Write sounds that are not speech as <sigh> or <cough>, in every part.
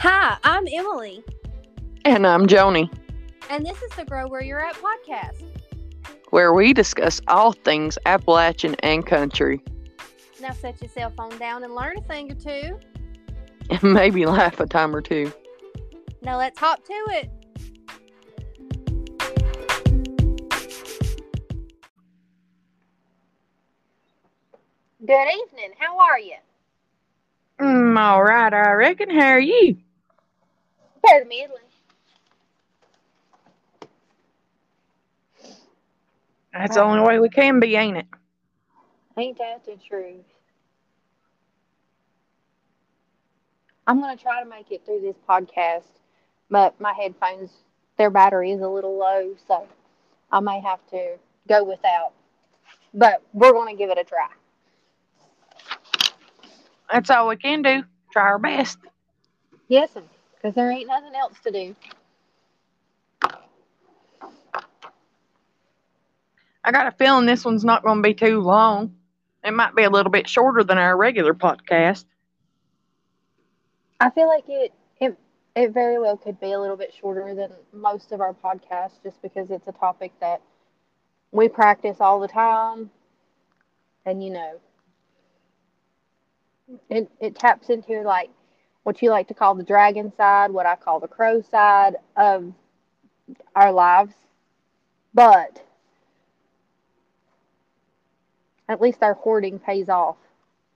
Hi, I'm Emily, And I'm Joni, and this is the Grow Where You're At podcast. where we discuss all things Appalachian and country, Now set your cell phone down and learn a thing or two. and maybe laugh a time or two. Now let's hop to it. Good evening. How are you? Mm, all right, I reckon. How are you? Better middling. That's the only way we can be, ain't it? Ain't that the truth? I'm gonna try to make it through this podcast, but my headphones, their battery is a little low, so I may have to go without. But we're gonna give it a try. That's all we can do. Try our best. Yes, because there ain't nothing else to do. I got a feeling this one's not going to be too long. It might be a little bit shorter than our regular podcast. I feel like it it it very well could be a little bit shorter than most of our podcasts, just because it's a topic that we practice all the time, and you know, it it taps into like what you like to call the dragon side, what I call the crow side of our lives, but at least our hoarding pays off.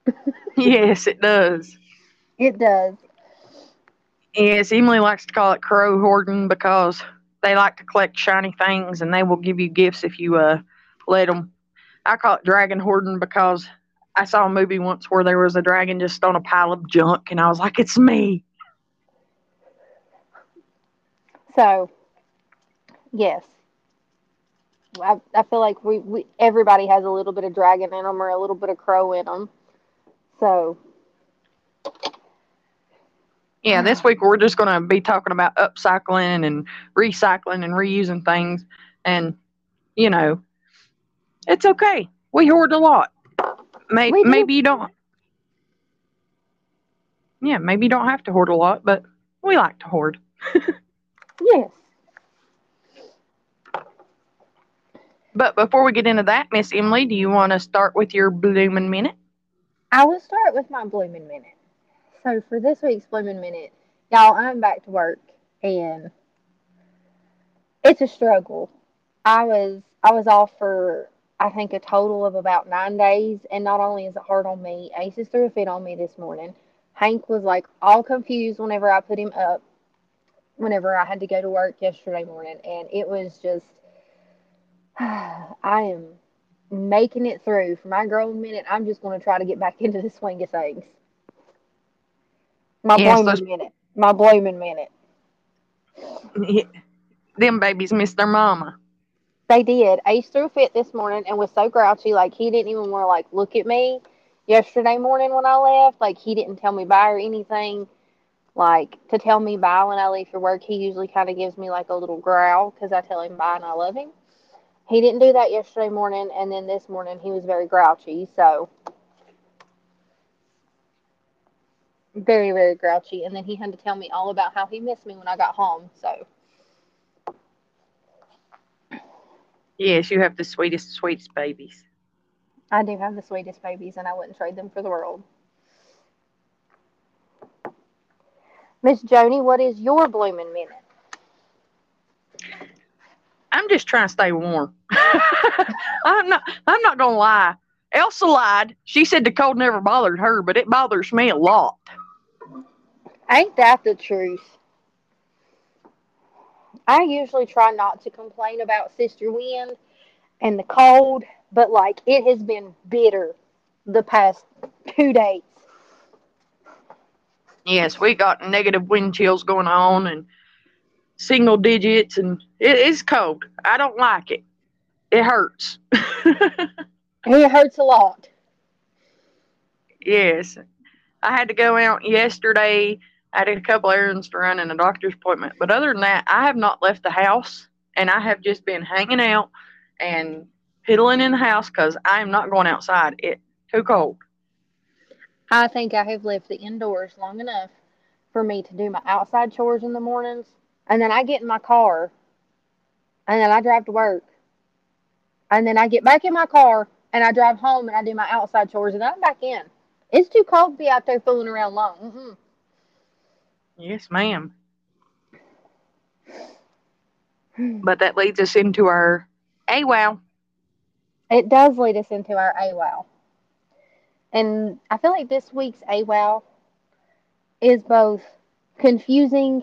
<laughs> yes, it does. It does. Yes, Emily likes to call it crow hoarding because they like to collect shiny things and they will give you gifts if you uh let them. I call it dragon hoarding because I saw a movie once where there was a dragon just on a pile of junk and I was like, it's me. So, yes, I, I feel like we, we everybody has a little bit of dragon in them or a little bit of crow in them. So, Yeah, this week we're just going to be talking about upcycling and recycling and reusing things. And, you know, it's okay. We hoard a lot. Maybe, do. maybe you don't. Yeah, maybe you don't have to hoard a lot, but we like to hoard. <laughs> yes, But before we get into that, Miss Emily, do you want to start with your blooming minute? I will start with my blooming minute. So, for this week's blooming minute, y'all, I'm back to work and it's a struggle. I was I was off for I think a total of about nine days, and not only is it hard on me, Aces threw a fit on me this morning. Hank was like all confused whenever I put him up, whenever I had to go to work yesterday morning, and it was just <sighs> I am making it through for my grown minute. I'm just going to try to get back <laughs> into the swing of things. My Yes, blooming minute. My blooming minute. <laughs> Them babies miss their mama. They did. Ace threw a fit this morning and was so grouchy, like he didn't even want to like look at me yesterday morning when I left. Like he didn't tell me bye or anything. Like to tell me bye when I leave for work, he usually kind of gives me like a little growl because I tell him bye and I love him. He didn't do that yesterday morning, and then this morning he was very grouchy. So very very grouchy, and then he had to tell me all about how he missed me when I got home. So Yes, you have the sweetest, sweetest babies. I do have the sweetest babies, and I wouldn't trade them for the world. Miss Joni, what is your blooming minute? I'm just trying to stay warm. <laughs> I'm not. I'm not gonna lie. Elsa lied. She said the cold never bothered her, but it bothers me a lot. Ain't that the truth? I usually try not to complain about Sister Wind and the cold, but like it has been bitter the past two days. Yes, we got negative wind chills going on and single digits, and it is cold. I don't like it. It hurts. <laughs> It hurts a lot. yes, I had to go out yesterday. I had a couple errands to run and a doctor's appointment, but other than that, I have not left the house, and I have just been hanging out and piddling in the house because I am not going outside. It too cold. I think I have left the indoors long enough for me to do my outside chores in the mornings. And then I get in my car and then I drive to work. And then I get back in my car and I drive home and I do my outside chores and I'm back in. It's too cold to be out there fooling around long. Mm-mm. Yes, ma'am. But that leads us into our AWOW. It does lead us into our AWOW. And I feel like this week's AWOW is both confusing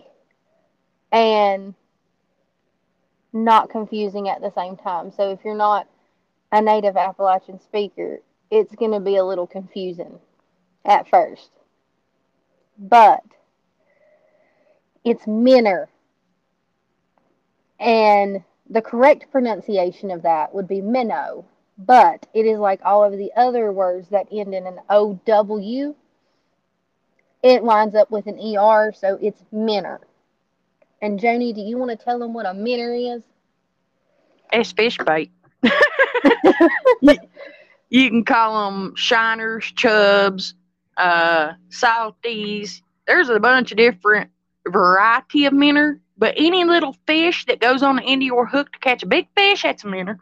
and not confusing at the same time. So if you're not a native Appalachian speaker, it's going to be a little confusing at first. But it's minner. And the correct pronunciation of that would be minnow. But it is like all of the other words that end in an OW. It lines up with an ER, so it's minner. And Joni, do you want to tell them what a minner is? It's fish bait. you, <laughs> <laughs> you can call them shiners, chubs, uh, salties. There's a bunch of different variety of minnow, but any little fish that goes on the end of your hook to catch a big fish, that's a minnow.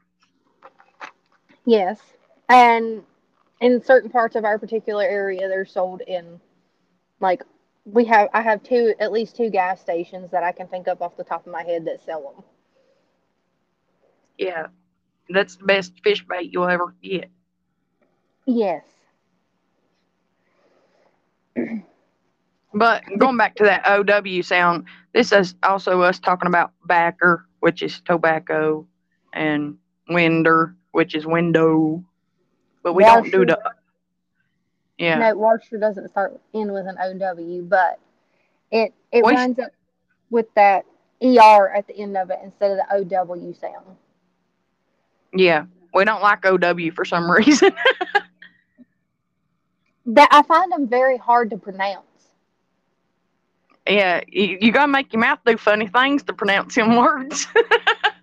Yes. And in certain parts of our particular area, they're sold in like we have I have two at least two gas stations that I can think of off the top of my head that sell them. Yeah. That's the best fish bait you'll ever get. Yes. <clears throat> But going back to that OW sound, this is also us talking about backer, which is tobacco, and winder, which is window. But we don't do the. Yeah. No, washer doesn't start in with an OW, but it it winds up with that ER at the end of it instead of the OW sound. Yeah. We don't like OW for some <laughs> reason. That I find them very hard to pronounce. Yeah. You, you got to make your mouth do funny things to pronounce them words. <laughs>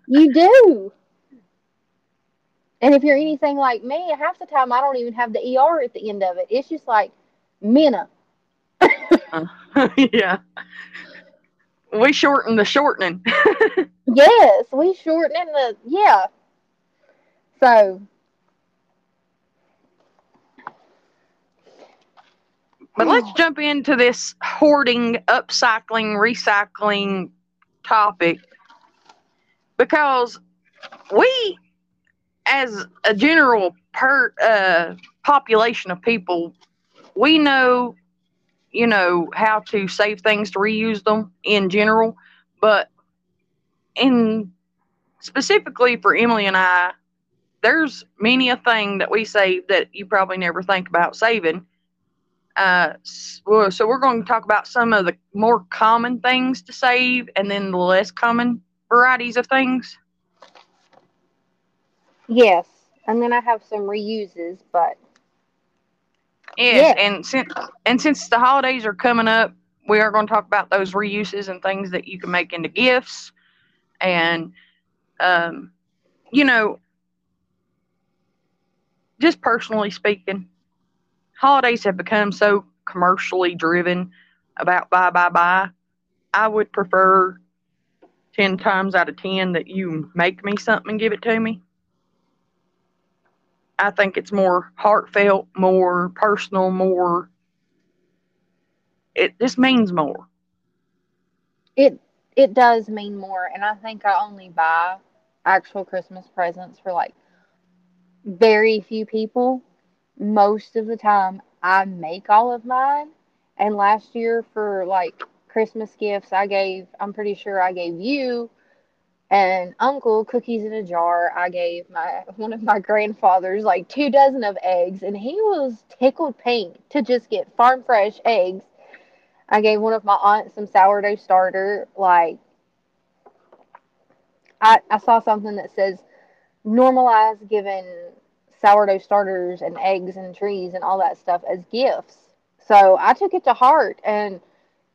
You do. And if you're anything like me, half the time I don't even have the ER at the end of it. It's just like Minna. <laughs> yeah. We shorten the shortening. <laughs> Yes, we shortening the yeah. So But let's jump into this hoarding, upcycling, recycling topic because we, as a general per uh, population of people, we know, you know, how to save things to reuse them in general, but in specifically for Emily and I, there's many a thing that we save that you probably never think about saving. Uh, well, so we're going to talk about some of the more common things to save and then the less common varieties of things. yes, and then I have some reuses, but Yes, Yeah. and since and since the holidays are coming up, we are going to talk about those reuses and things that you can make into gifts, and um, you know, just personally speaking, holidays have become so commercially driven about buy buy buy. I would prefer ten times out of ten that you make me something and give it to me. I think it's more heartfelt, more personal, more. It just means more. it it does mean more and I think I only buy actual Christmas presents for like very few people. Most of the time I make all of mine. And last year for like Christmas gifts I gave I'm pretty sure I gave you and uncle cookies in a jar. I gave my <laughs> one of my grandfathers like two dozen of eggs and he was tickled pink to just get farm fresh eggs. I gave one of my aunts some sourdough starter. Like I, I saw something that says normalize giving sourdough starters and eggs and trees and all that stuff as gifts. So I took it to heart and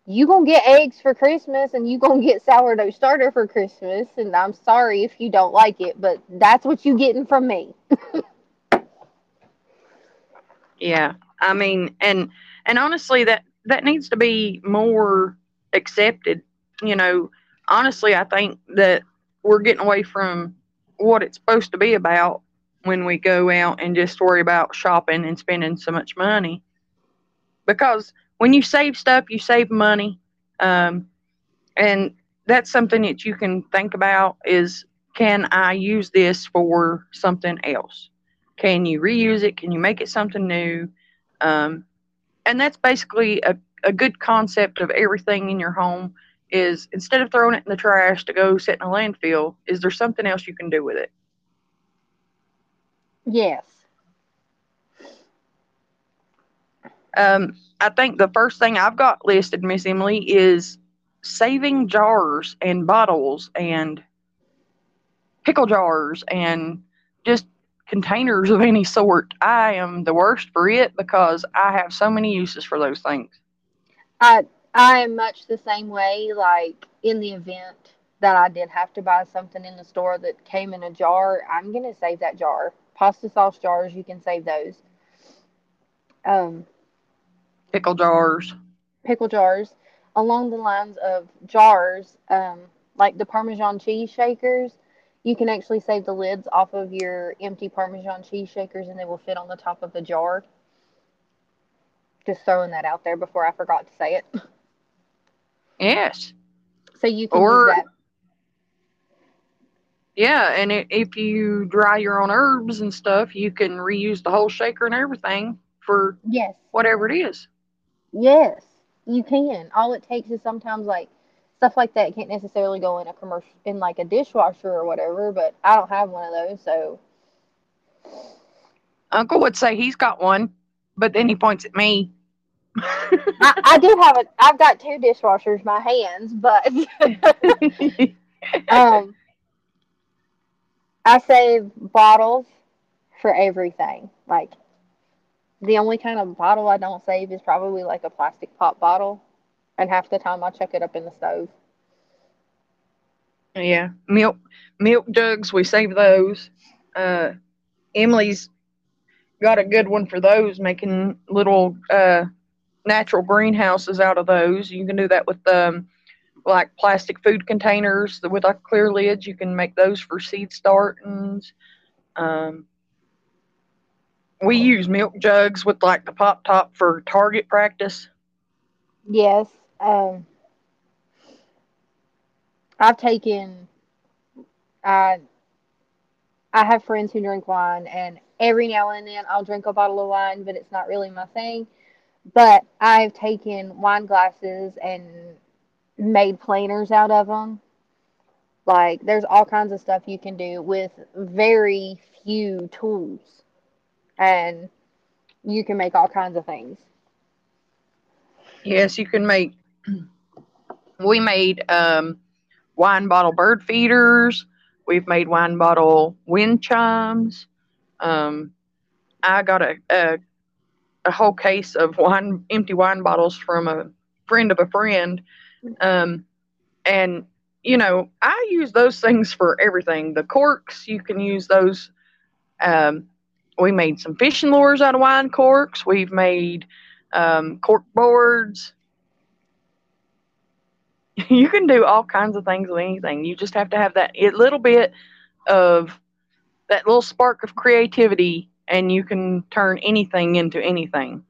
you gonna get eggs for Christmas and you gonna get sourdough starter for Christmas and I'm sorry if you don't like it, but that's what you getting from me. <laughs> Yeah, I mean, and and honestly, that that needs to be more accepted. You know, honestly, I think that we're getting away from what it's supposed to be about when we go out and just worry about shopping and spending so much money. Because when you save stuff, you save money. Um, and that's something that you can think about is can I use this for something else? Can you reuse it? Can you make it something new? Um, and that's basically a, a good concept of everything in your home is instead of throwing it in the trash to go sit in a landfill, is there something else you can do with it? Yes. Um, I think the first thing I've got listed, Miss Emily, is saving jars and bottles and pickle jars and just containers of any sort. I am the worst for it because I have so many uses for those things. I I am much the same way. Like in the event that I did have to buy something in the store that came in a jar, I'm gonna save that jar. Pasta sauce jars, you can save those. Um, pickle jars. Pickle jars. Along the lines of jars, um, like the Parmesan cheese shakers, you can actually save the lids off of your empty Parmesan cheese shakers and they will fit on the top of the jar. Just throwing that out there before I forgot to say it. Yes. So you can or, do that. Yeah, and it, if you dry your own herbs and stuff, you can reuse the whole shaker and everything for yes whatever it is. Yes, you can. All it takes is sometimes like stuff like that can't necessarily go in a commercial in like a dishwasher or whatever, but I don't have one of those, so Uncle would say he's got one, but then he points at me I, I, do have a. I've got two dishwashers, my hands, but <laughs> <laughs> um, I save bottles for everything. Like the only kind of bottle I don't save is probably like a plastic pop bottle, and half the time I chuck it up in the stove. Yeah, milk milk jugs we save those. Uh, Emily's got a good one for those, making little uh natural greenhouses out of those. You can do that with um, like plastic food containers with like clear lids. You can make those for seed startings. Um, we use milk jugs with like the pop top for target practice. Yes. Um, I've taken. I I have friends who drink wine, and every now and then I'll drink a bottle of wine, but it's not really my thing. But I've taken wine glasses and made planers out of them. Like, there's all kinds of stuff you can do with very few tools. And you can make all kinds of things. Yes, you can make. <clears throat> We made um, wine bottle bird feeders. We've made wine bottle wind chimes. Um, I got a, a a whole case of wine, empty wine bottles from a friend of a friend. Um, and, you know, I use those things for everything. The corks, you can use those. Um, we made some fishing lures out of wine corks. We've made um, cork boards. <laughs> you can do all kinds of things with anything. You just have to have that little bit of that little spark of creativity and you can turn anything into anything.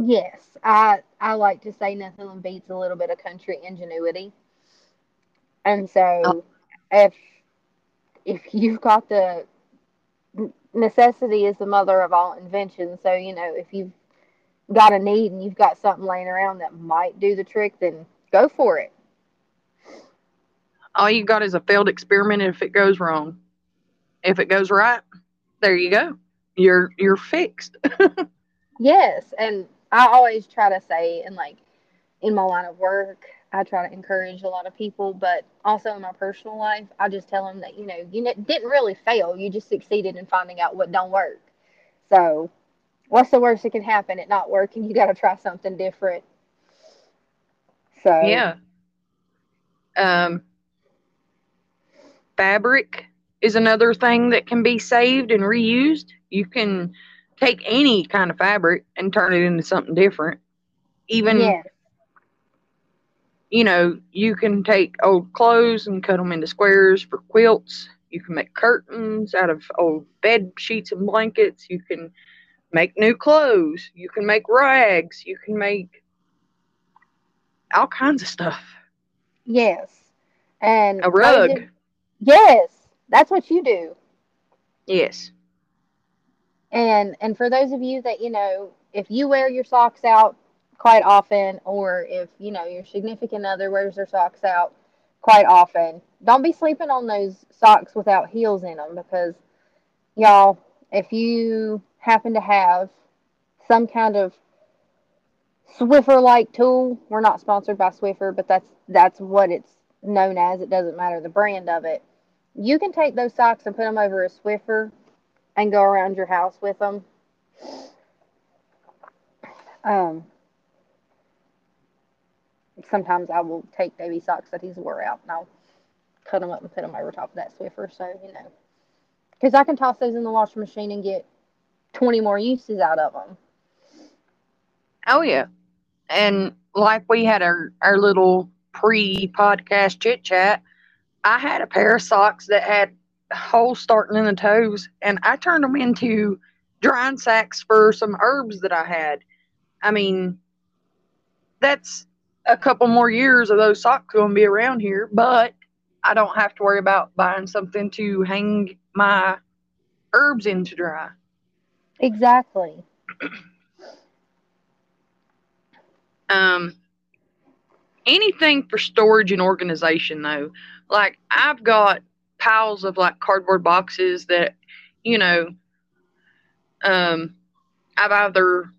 Yes, I I like to say nothing beats a little bit of country ingenuity. And so oh. if if you've got the necessity is the mother of all invention, so you know, if you've got a need and you've got something laying around that might do the trick, then go for it. All you got is a failed experiment if it goes wrong. If it goes right, there you go. You're you're fixed. <laughs> yes, and I always try to say, and like in my line of work, I try to encourage a lot of people, but also in my personal life, I just tell them that you know you didn't really fail. You just succeeded in finding out what don't work. So, what's the worst that can happen? It not working. You got to try something different. So yeah. Um, fabric is another thing that can be saved and reused. You can take any kind of fabric and turn it into something different. Even Yes. you know, you can take old clothes and cut them into squares for quilts. You can make curtains out of old bed sheets and blankets. You can make new clothes. You can make rags. You can make all kinds of stuff. Yes. And A rug. yes, that's what you do. Yes. And and for those of you that you know, if you wear your socks out quite often, or if you know your significant other wears their socks out quite often, don't be sleeping on those socks without heels in them because y'all, if you happen to have some kind of Swiffer like tool, we're not sponsored by Swiffer, but that's that's what it's known as. It doesn't matter the brand of it. You can take those socks and put them over a Swiffer and go around your house with them. Um, sometimes I will take baby socks that he's wore out and I'll cut them up and put them over top of that Swiffer. So, you know, because I can toss those in the washing machine and get 20 more uses out of them. Oh yeah. And like we had our, our little pre podcast chit chat, I had a pair of socks that had holes starting in the toes and I turned them into drying sacks for some herbs that I had. I mean, that's a couple more years of those socks going to be around here, but I don't have to worry about buying something to hang my herbs in to dry. Exactly. <clears throat> Um, anything for storage and organization though. Like I've got piles of like cardboard boxes that, you know, um, I've either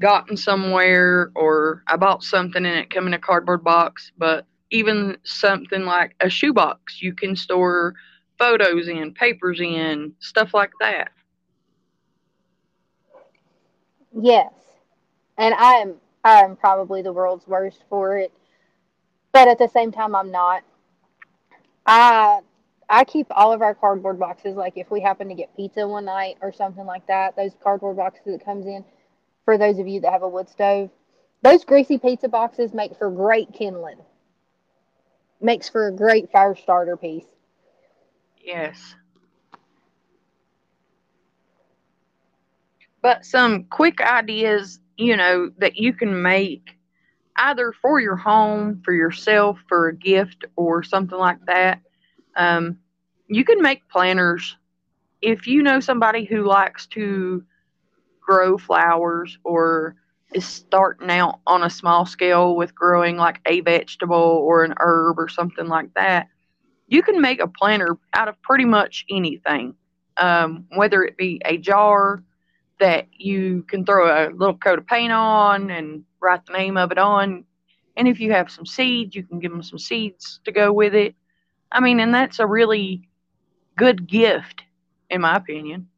gotten somewhere or I bought something and it come in a cardboard box. But even something like a shoebox, you can store photos in, papers in, stuff like that. Yes. And I am I am probably the world's worst for it. But at the same time I'm not. I I keep all of our cardboard boxes like if we happen to get pizza one night or something like that, those cardboard boxes that comes in for those of you that have a wood stove, those greasy pizza boxes make for great kindling. Makes for a great fire starter piece. Yes. But some quick ideas, you know, that you can make either for your home, for yourself, for a gift, or something like that. Um, you can make planters. If you know somebody who likes to grow flowers or is starting out on a small scale with growing like a vegetable or an herb or something like that, you can make a planter out of pretty much anything, um, whether it be a jar that you can throw a little coat of paint on and write the name of it on. And if you have some seeds, you can give them some seeds to go with it. I mean, and that's a really good gift, in my opinion.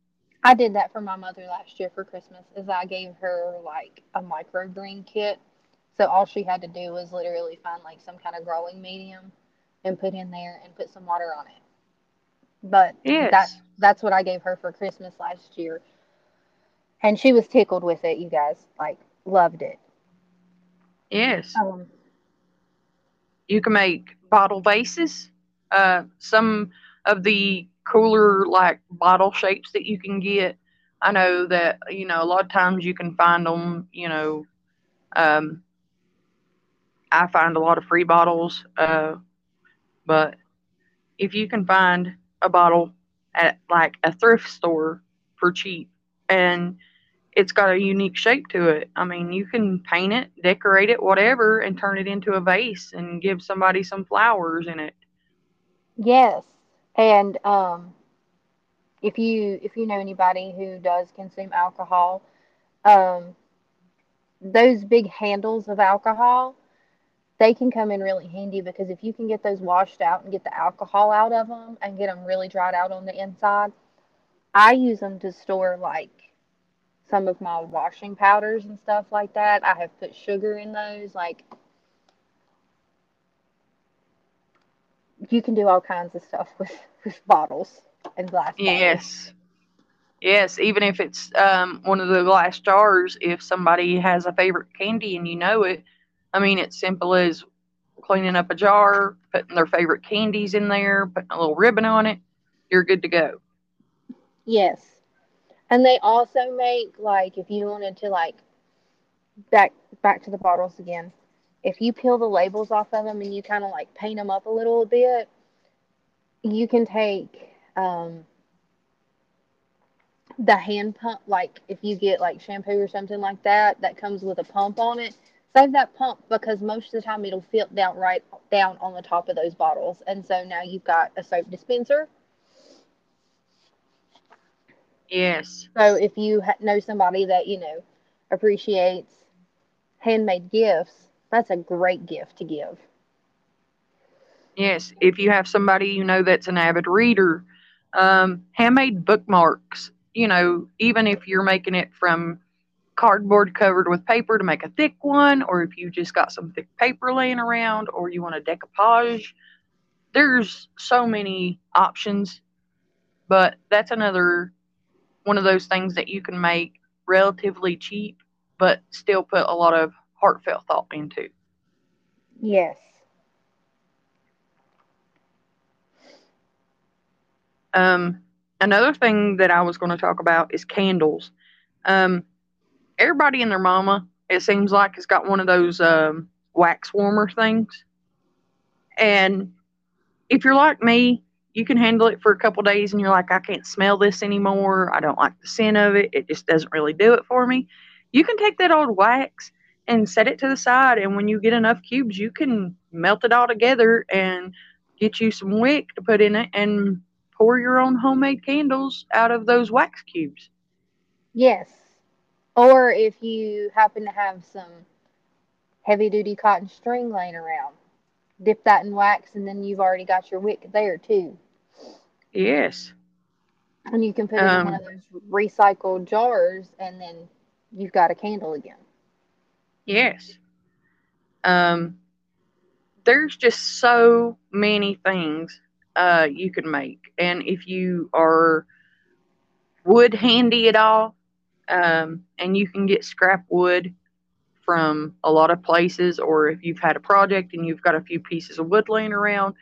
I did that for my mother last year for Christmas. Is I gave her like a microgreen kit, so all she had to do was literally find like some kind of growing medium and put in there and put some water on it. But Yes. that that's what I gave her for Christmas last year, and she was tickled with it. You guys like loved it. Yes. Um, You can make bottle vases. Uh, some of the cooler like bottle shapes that you can get. I know that you know a lot of times you can find them. You know, um, I find a lot of free bottles. Uh, but if you can find a bottle at like a thrift store for cheap and it's got a unique shape to it. I mean, you can paint it, decorate it, whatever, and turn it into a vase and give somebody some flowers in it. Yes, and um, if you if you know anybody who does consume alcohol, um, those big handles of alcohol, they can come in really handy because if you can get those washed out and get the alcohol out of them and get them really dried out on the inside, I use them to store like some of my washing powders and stuff like that. I have put sugar in those, like you can do all kinds of stuff with with bottles and glass bottles. Yes. Yes, even if it's um, one of the glass jars, if somebody has a favorite candy and you know it, I mean, it's simple as cleaning up a jar, putting their favorite candies in there, putting a little ribbon on it, you're good to go. Yes. And they also make like if you wanted to like back back to the bottles again. If you peel the labels off of them and you kind of like paint them up a little bit, you can take um, the hand pump. Like if you get like shampoo or something like that that comes with a pump on it, save that pump because most of the time it'll fit down right down on the top of those bottles. And so now you've got a soap dispenser. Yes. So if you ha- know somebody that you know appreciates handmade gifts, that's a great gift to give. Yes, if you have somebody you know that's an avid reader, um, handmade bookmarks, you know, even if you're making it from cardboard covered with paper to make a thick one, or if you just got some thick paper laying around, or you want a decoupage, there's so many options. But that's another one of those things that you can make relatively cheap, but still put a lot of heartfelt thought into. Yes. Um, another thing that I was going to talk about is candles. Um, everybody and their mama, it seems like, has got one of those um, wax warmer things. And if you're like me, you can handle it for a couple days and you're like, I can't smell this anymore. I don't like the scent of it. It just doesn't really do it for me. You can take that old wax and set it to the side. And when you get enough cubes, you can melt it all together and get you some wick to put in it and pour your own homemade candles out of those wax cubes. Yes. Or if you happen to have some heavy duty cotton string laying around, dip that in wax and then you've already got your wick there too. Yes. And you can put it um, in one of those recycled jars and then you've got a candle again. Yes. Um, there's just so many things uh, you can make. And if you are wood handy at all, um, and you can get scrap wood from a lot of places, or if you've had a project and you've got a few pieces of wood laying around,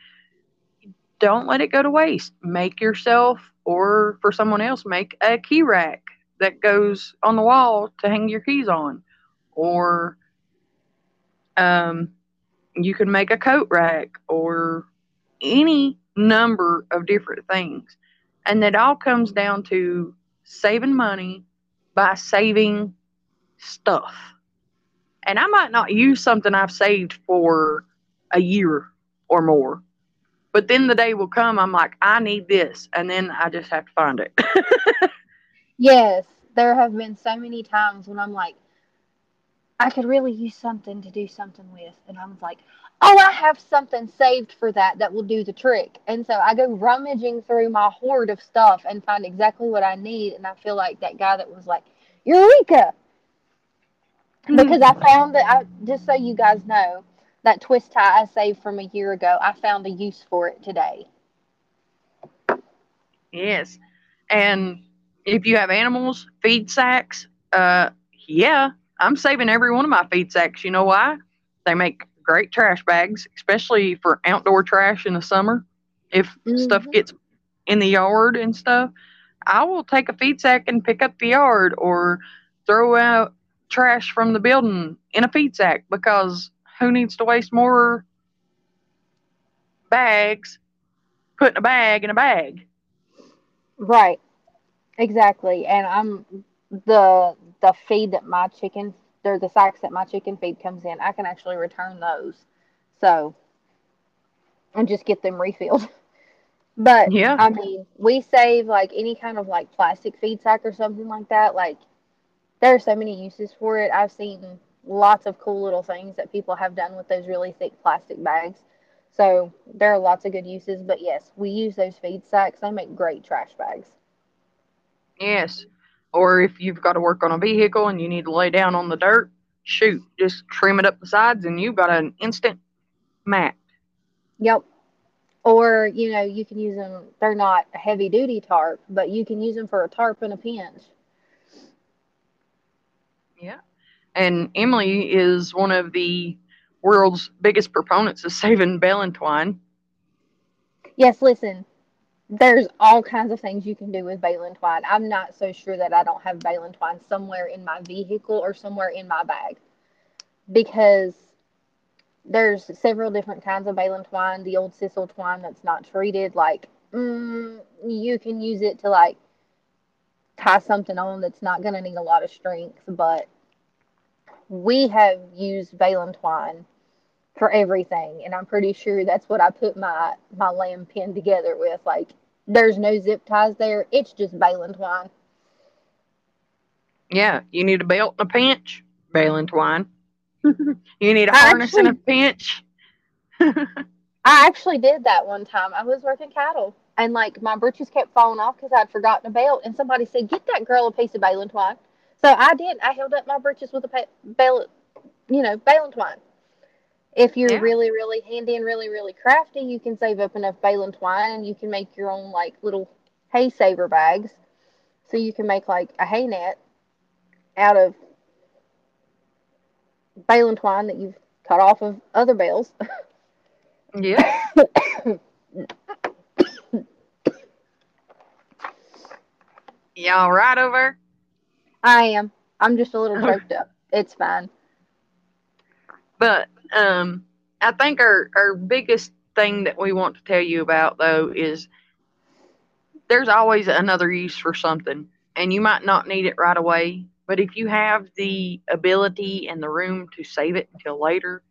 don't let it go to waste. Make yourself or for someone else, make a key rack that goes on the wall to hang your keys on. Or um, you can make a coat rack or any number of different things. And that all comes down to saving money by saving stuff. And I might not use something I've saved for a year or more. But then the day will come, I'm like, I need this. And then I just have to find it. <laughs> yes. There have been so many times when I'm like, I could really use something to do something with. And I'm like, oh, I have something saved for that that will do the trick. And so I go rummaging through my hoard of stuff and find exactly what I need. And I feel like that guy that was like, Eureka! Because I found that, I, just so you guys know, that twist tie I saved from a year ago, I found a use for it today. Yes. And if you have animals, feed sacks, uh, yeah, I'm saving every one of my feed sacks. You know why? They make great trash bags, especially for outdoor trash in the summer. If mm-hmm. stuff gets in the yard and stuff, I will take a feed sack and pick up the yard or throw out trash from the building in a feed sack because who needs to waste more bags putting a bag in a bag? Right. Exactly. And I'm the the feed that my chicken they're the sacks that my chicken feed comes in. I can actually return those. So and just get them refilled. <laughs> But yeah, I mean, we save like any kind of like plastic feed sack or something like that. Like there are so many uses for it. I've seen lots of cool little things that people have done with those really thick plastic bags. So there are lots of good uses. But yes, we use those feed sacks. They make great trash bags. Yes. Or if you've got to work on a vehicle and you need to lay down on the dirt, shoot, just trim it up the sides and you've got an instant mat. Yep. Or, you know, you can use them, they're not a heavy duty tarp, but you can use them for a tarp in a pinch. Yeah. And Emily is one of the world's biggest proponents of saving baling twine. Yes, listen, there's all kinds of things you can do with baling twine. I'm not so sure that I don't have baling twine somewhere in my vehicle or somewhere in my bag because there's several different kinds of baling twine. The old sisal twine that's not treated, like mm, you can use it to like tie something on that's not going to need a lot of strength, but we have used baling twine for everything and i'm pretty sure that's what i put my my lamb pin together with like there's no zip ties there it's just baling twine yeah you need a belt and a pinch baling twine <laughs> you need a harness actually, and a pinch. <laughs> I actually did that one time. I was working cattle and like my breeches kept falling off because i'd forgotten a belt and somebody said get that girl a piece of baling twine so i did i held up my breeches with a pa- bale you know baling twine if you're yeah. really, really handy and really, really crafty, you can save up enough baling twine and you can make your own like little hay saver bags. So you can make like a hay net out of baling twine that you've cut off of other bales. <laughs> Yeah. Y'all right over? I am. I'm just a little choked up. It's fine. But um, I think our, our biggest thing that we want to tell you about, though, is there's always another use for something, and you might not need it right away. But if you have the ability and the room to save it until later,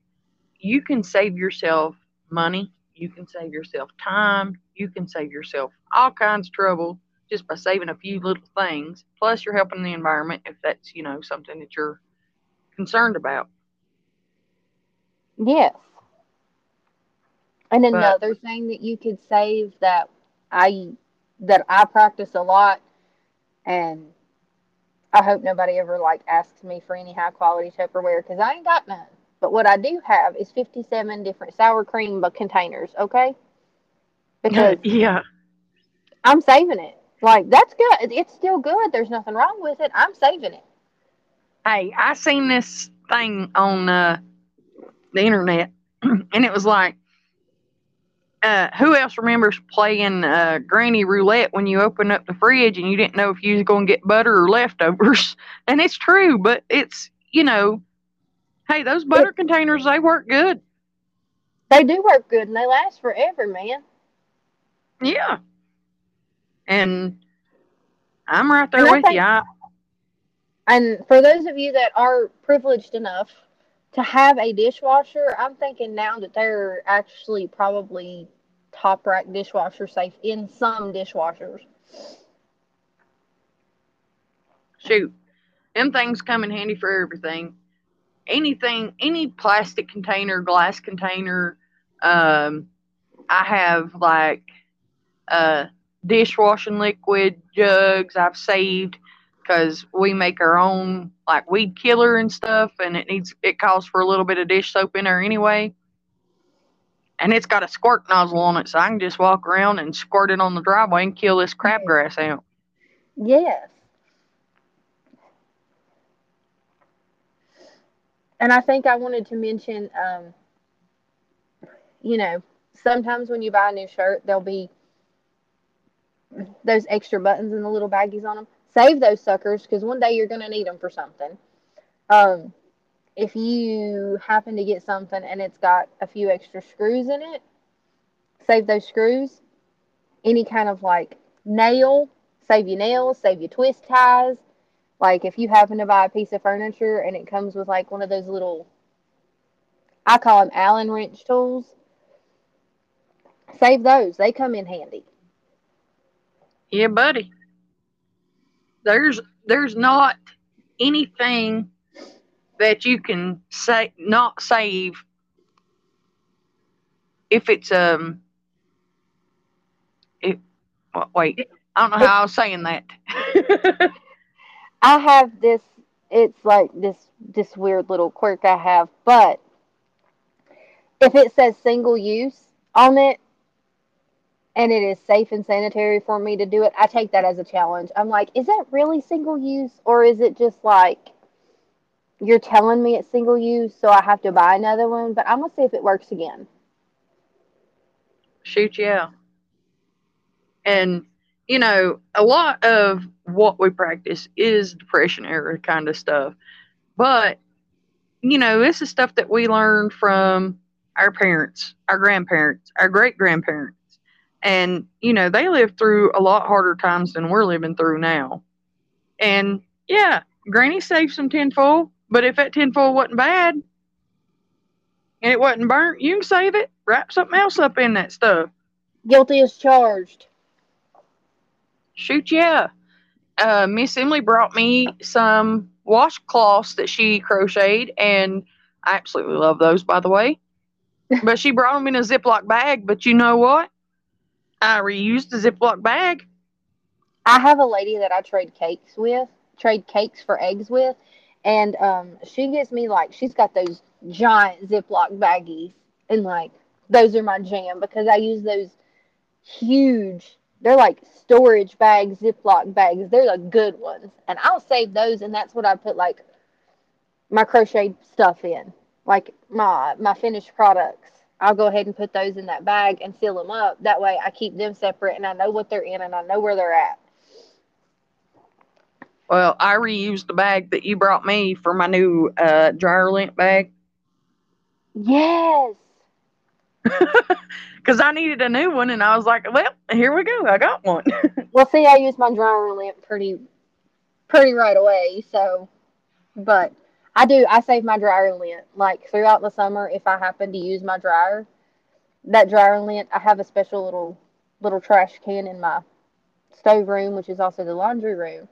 you can save yourself money, you can save yourself time, you can save yourself all kinds of trouble just by saving a few little things. Plus, you're helping the environment if that's, you know, something that you're concerned about. Yes. And another but, thing that you could save that I that I practice a lot and I hope nobody ever like asks me for any high quality Tupperware because I ain't got none. But what I do have is 57 different sour cream containers, okay? Because <laughs> yeah. I'm saving it. Like that's good. It's still good. There's nothing wrong with it. I'm saving it. Hey, I seen this thing on uh the internet, <clears throat> and it was like, uh, who else remembers playing uh, Granny Roulette when you open up the fridge and you didn't know if you was going to get butter or leftovers? <laughs> And it's true, but it's you know, hey, those butter it, containers they work good. They do work good, and they last forever, man. Yeah, and I'm right there with think, you. I, and for those of you that are privileged enough to have a dishwasher, I'm thinking now that they're actually probably top rack dishwasher safe in some dishwashers. Shoot, them things come in handy for everything. Anything, any plastic container, glass container. Um, I have like uh, dishwashing liquid jugs I've saved because we make our own like weed killer and stuff, and it needs it calls for a little bit of dish soap in there anyway. And it's got a squirt nozzle on it, so I can just walk around and squirt it on the driveway and kill this crabgrass out. Yes. And I think I wanted to mention, um, you know, sometimes when you buy a new shirt, there'll be those extra buttons and the little baggies on them save those suckers because one day you're going to need them for something. Um, if you happen to get something and it's got a few extra screws in it, save those screws. Any kind of like nail, save your nails, save your twist ties. Like if you happen to buy a piece of furniture and it comes with like one of those little, I call them Allen wrench tools, save those. They come in handy. Yeah, buddy there's there's not anything that you can say not save if it's um it wait I don't know how I was saying that. <laughs> I have this it's like this this weird little quirk I have, but if it says single use on it, and it is safe and sanitary for me to do it, I take that as a challenge. I'm like, is that really single use or is it just like you're telling me it's single use, so I have to buy another one? But I'm gonna see if it works again. Shoot, yeah. And you know, a lot of what we practice is depression era kind of stuff. But, you know, this is stuff that we learned from our parents, our grandparents, our great grandparents. And, you know, they lived through a lot harder times than we're living through now. And yeah, Granny saved some tinfoil, but if that tinfoil wasn't bad and it wasn't burnt, you can save it, wrap something else up in that stuff. Guilty as charged. Shoot, yeah. Uh, Miss Emily brought me some washcloths that she crocheted, and I absolutely love those, by the way. <laughs> but she brought them in a Ziploc bag. But you know what? I reused the Ziploc bag. I have a lady that I trade cakes with, trade cakes for eggs with, and um, she gives me like she's got those giant Ziploc baggies, and like those are my jam because I use those huge they're like storage bags, Ziploc bags. They're the good ones. And I'll save those and that's what I put like my crochet stuff in. Like my my finished products. I'll go ahead and put those in that bag and seal them up. That way I keep them separate and I know what they're in and I know where they're at. Well, I reused the bag that you brought me for my new uh, dryer lint bag. Yes. <laughs> because I needed a new one, and I was like, "Well, here we go. I got one." <laughs> well, see, I used my dryer lint pretty, pretty right away. So, but I do. I save my dryer lint like throughout the summer. If I happen to use my dryer, that dryer lint, I have a special little little trash can in my stove room, which is also the laundry room,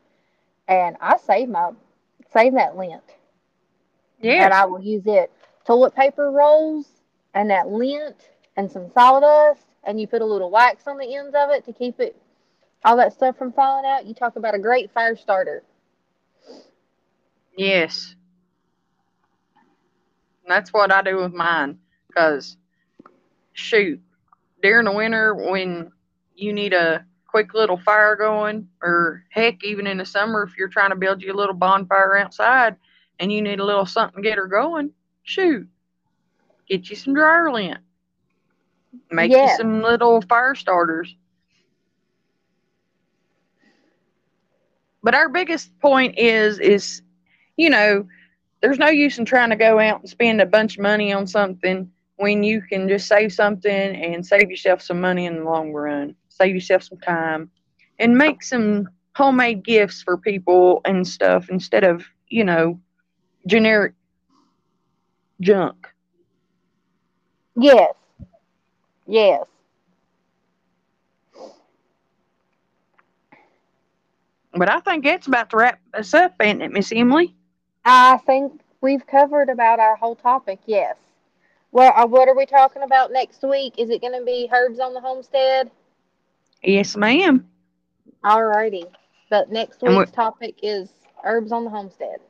and I save my save that lint. Yeah. And I will use it. Toilet paper rolls and that lint and some sawdust, and you put a little wax on the ends of it to keep it all that stuff from falling out. You talk about a great fire starter. Yes. That's what I do with mine. Because, shoot, during the winter when you need a quick little fire going, or heck, even in the summer, if you're trying to build you a little bonfire outside and you need a little something to get her going, shoot, get you some dryer lint. Make yeah. you some little fire starters. But our biggest point is is you know, there's no use in trying to go out and spend a bunch of money on something when you can just save something and save yourself some money in the long run. Save yourself some time and make some homemade gifts for people and stuff instead of, you know, generic junk. Yes. Yes. But I think it's about to wrap us up, ain't it, Miss Emily? I think we've covered about our whole topic, yes. Well, uh, what are we talking about next week? Is it going to be herbs on the homestead? Yes, ma'am. Alrighty. But next week's topic is herbs on the homestead.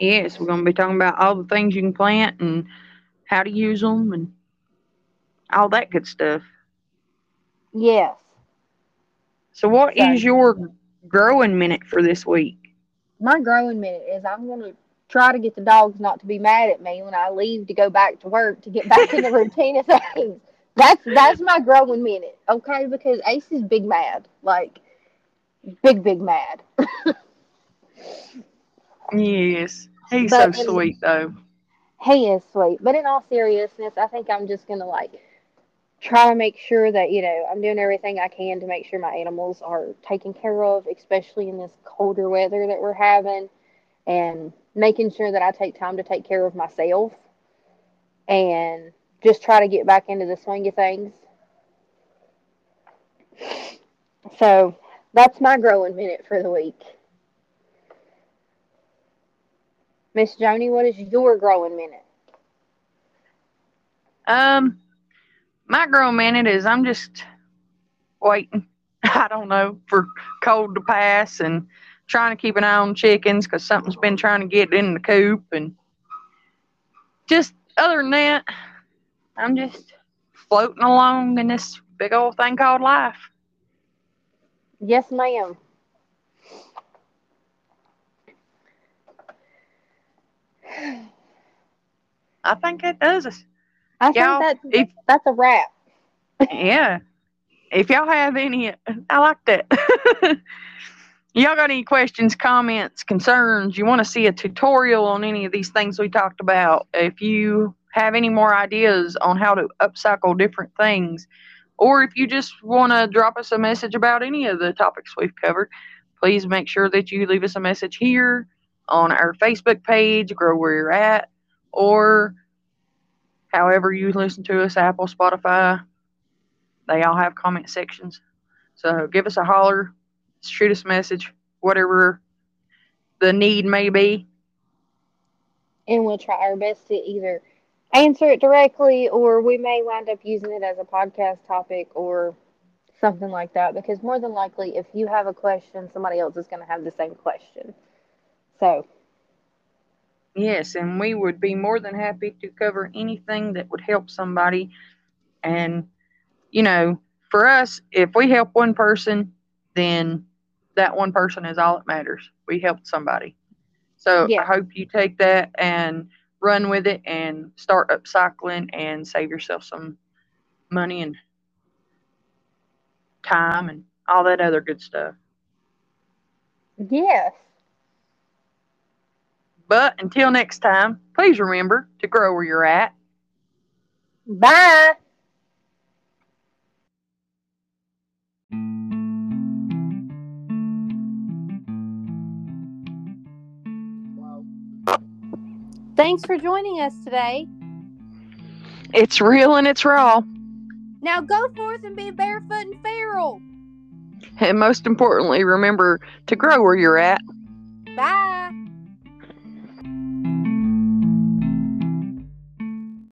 Yes, we're going to be talking about all the things you can plant and how to use them and all that good stuff. Yes. So, what so, is your growing minute for this week? My growing minute is I'm going to try to get the dogs not to be mad at me when I leave to go back to work to get back in the <laughs> routine of things. That's that's my growing minute, okay? Because Ace is big mad, like big big mad. <laughs> yes, he's but so sweet though. He is sweet, but in all seriousness, I think I'm just gonna like try to make sure that you know I'm doing everything I can to make sure my animals are taken care of, especially in this colder weather that we're having, and making sure that I take time to take care of myself and just try to get back into the swing of things. So that's my growing minute for the week. Miss Joni, what is your growing minute? Um, my growing minute is I'm just waiting. <laughs> I don't know for cold to pass and trying to keep an eye on chickens because something's been trying to get in the coop and just other than that, I'm just floating along in this big old thing called life. Yes, ma'am. I think that does us. I think Y'all, that's if- that's a wrap. yeah. If y'all have any, I like that. <laughs> y'all got any questions, comments, concerns? You want to see a tutorial on any of these things we talked about? If you have any more ideas on how to upcycle different things, or if you just want to drop us a message about any of the topics we've covered, please make sure that you leave us a message here on our Facebook page, Grow Where You're At, or however you listen to us, Apple, Spotify, they all have comment sections. So give us a holler, shoot us a message, whatever the need may be. and we'll try our best to either answer it directly or we may wind up using it as a podcast topic or something like that because more than likely if you have a question somebody else is going to have the same question so Yes, and we would be more than happy to cover anything that would help somebody. And, you know, for us, if we help one person, then that one person is all that matters. We helped somebody. So Yeah. I hope you take that and run with it and start upcycling and save yourself some money and time and all that other good stuff. yes But until next time, please remember to grow where you're at. bye Thanks for joining us today. It's real and it's raw. Now go forth and be barefoot and feral. And most importantly, remember to grow where you're at. Bye.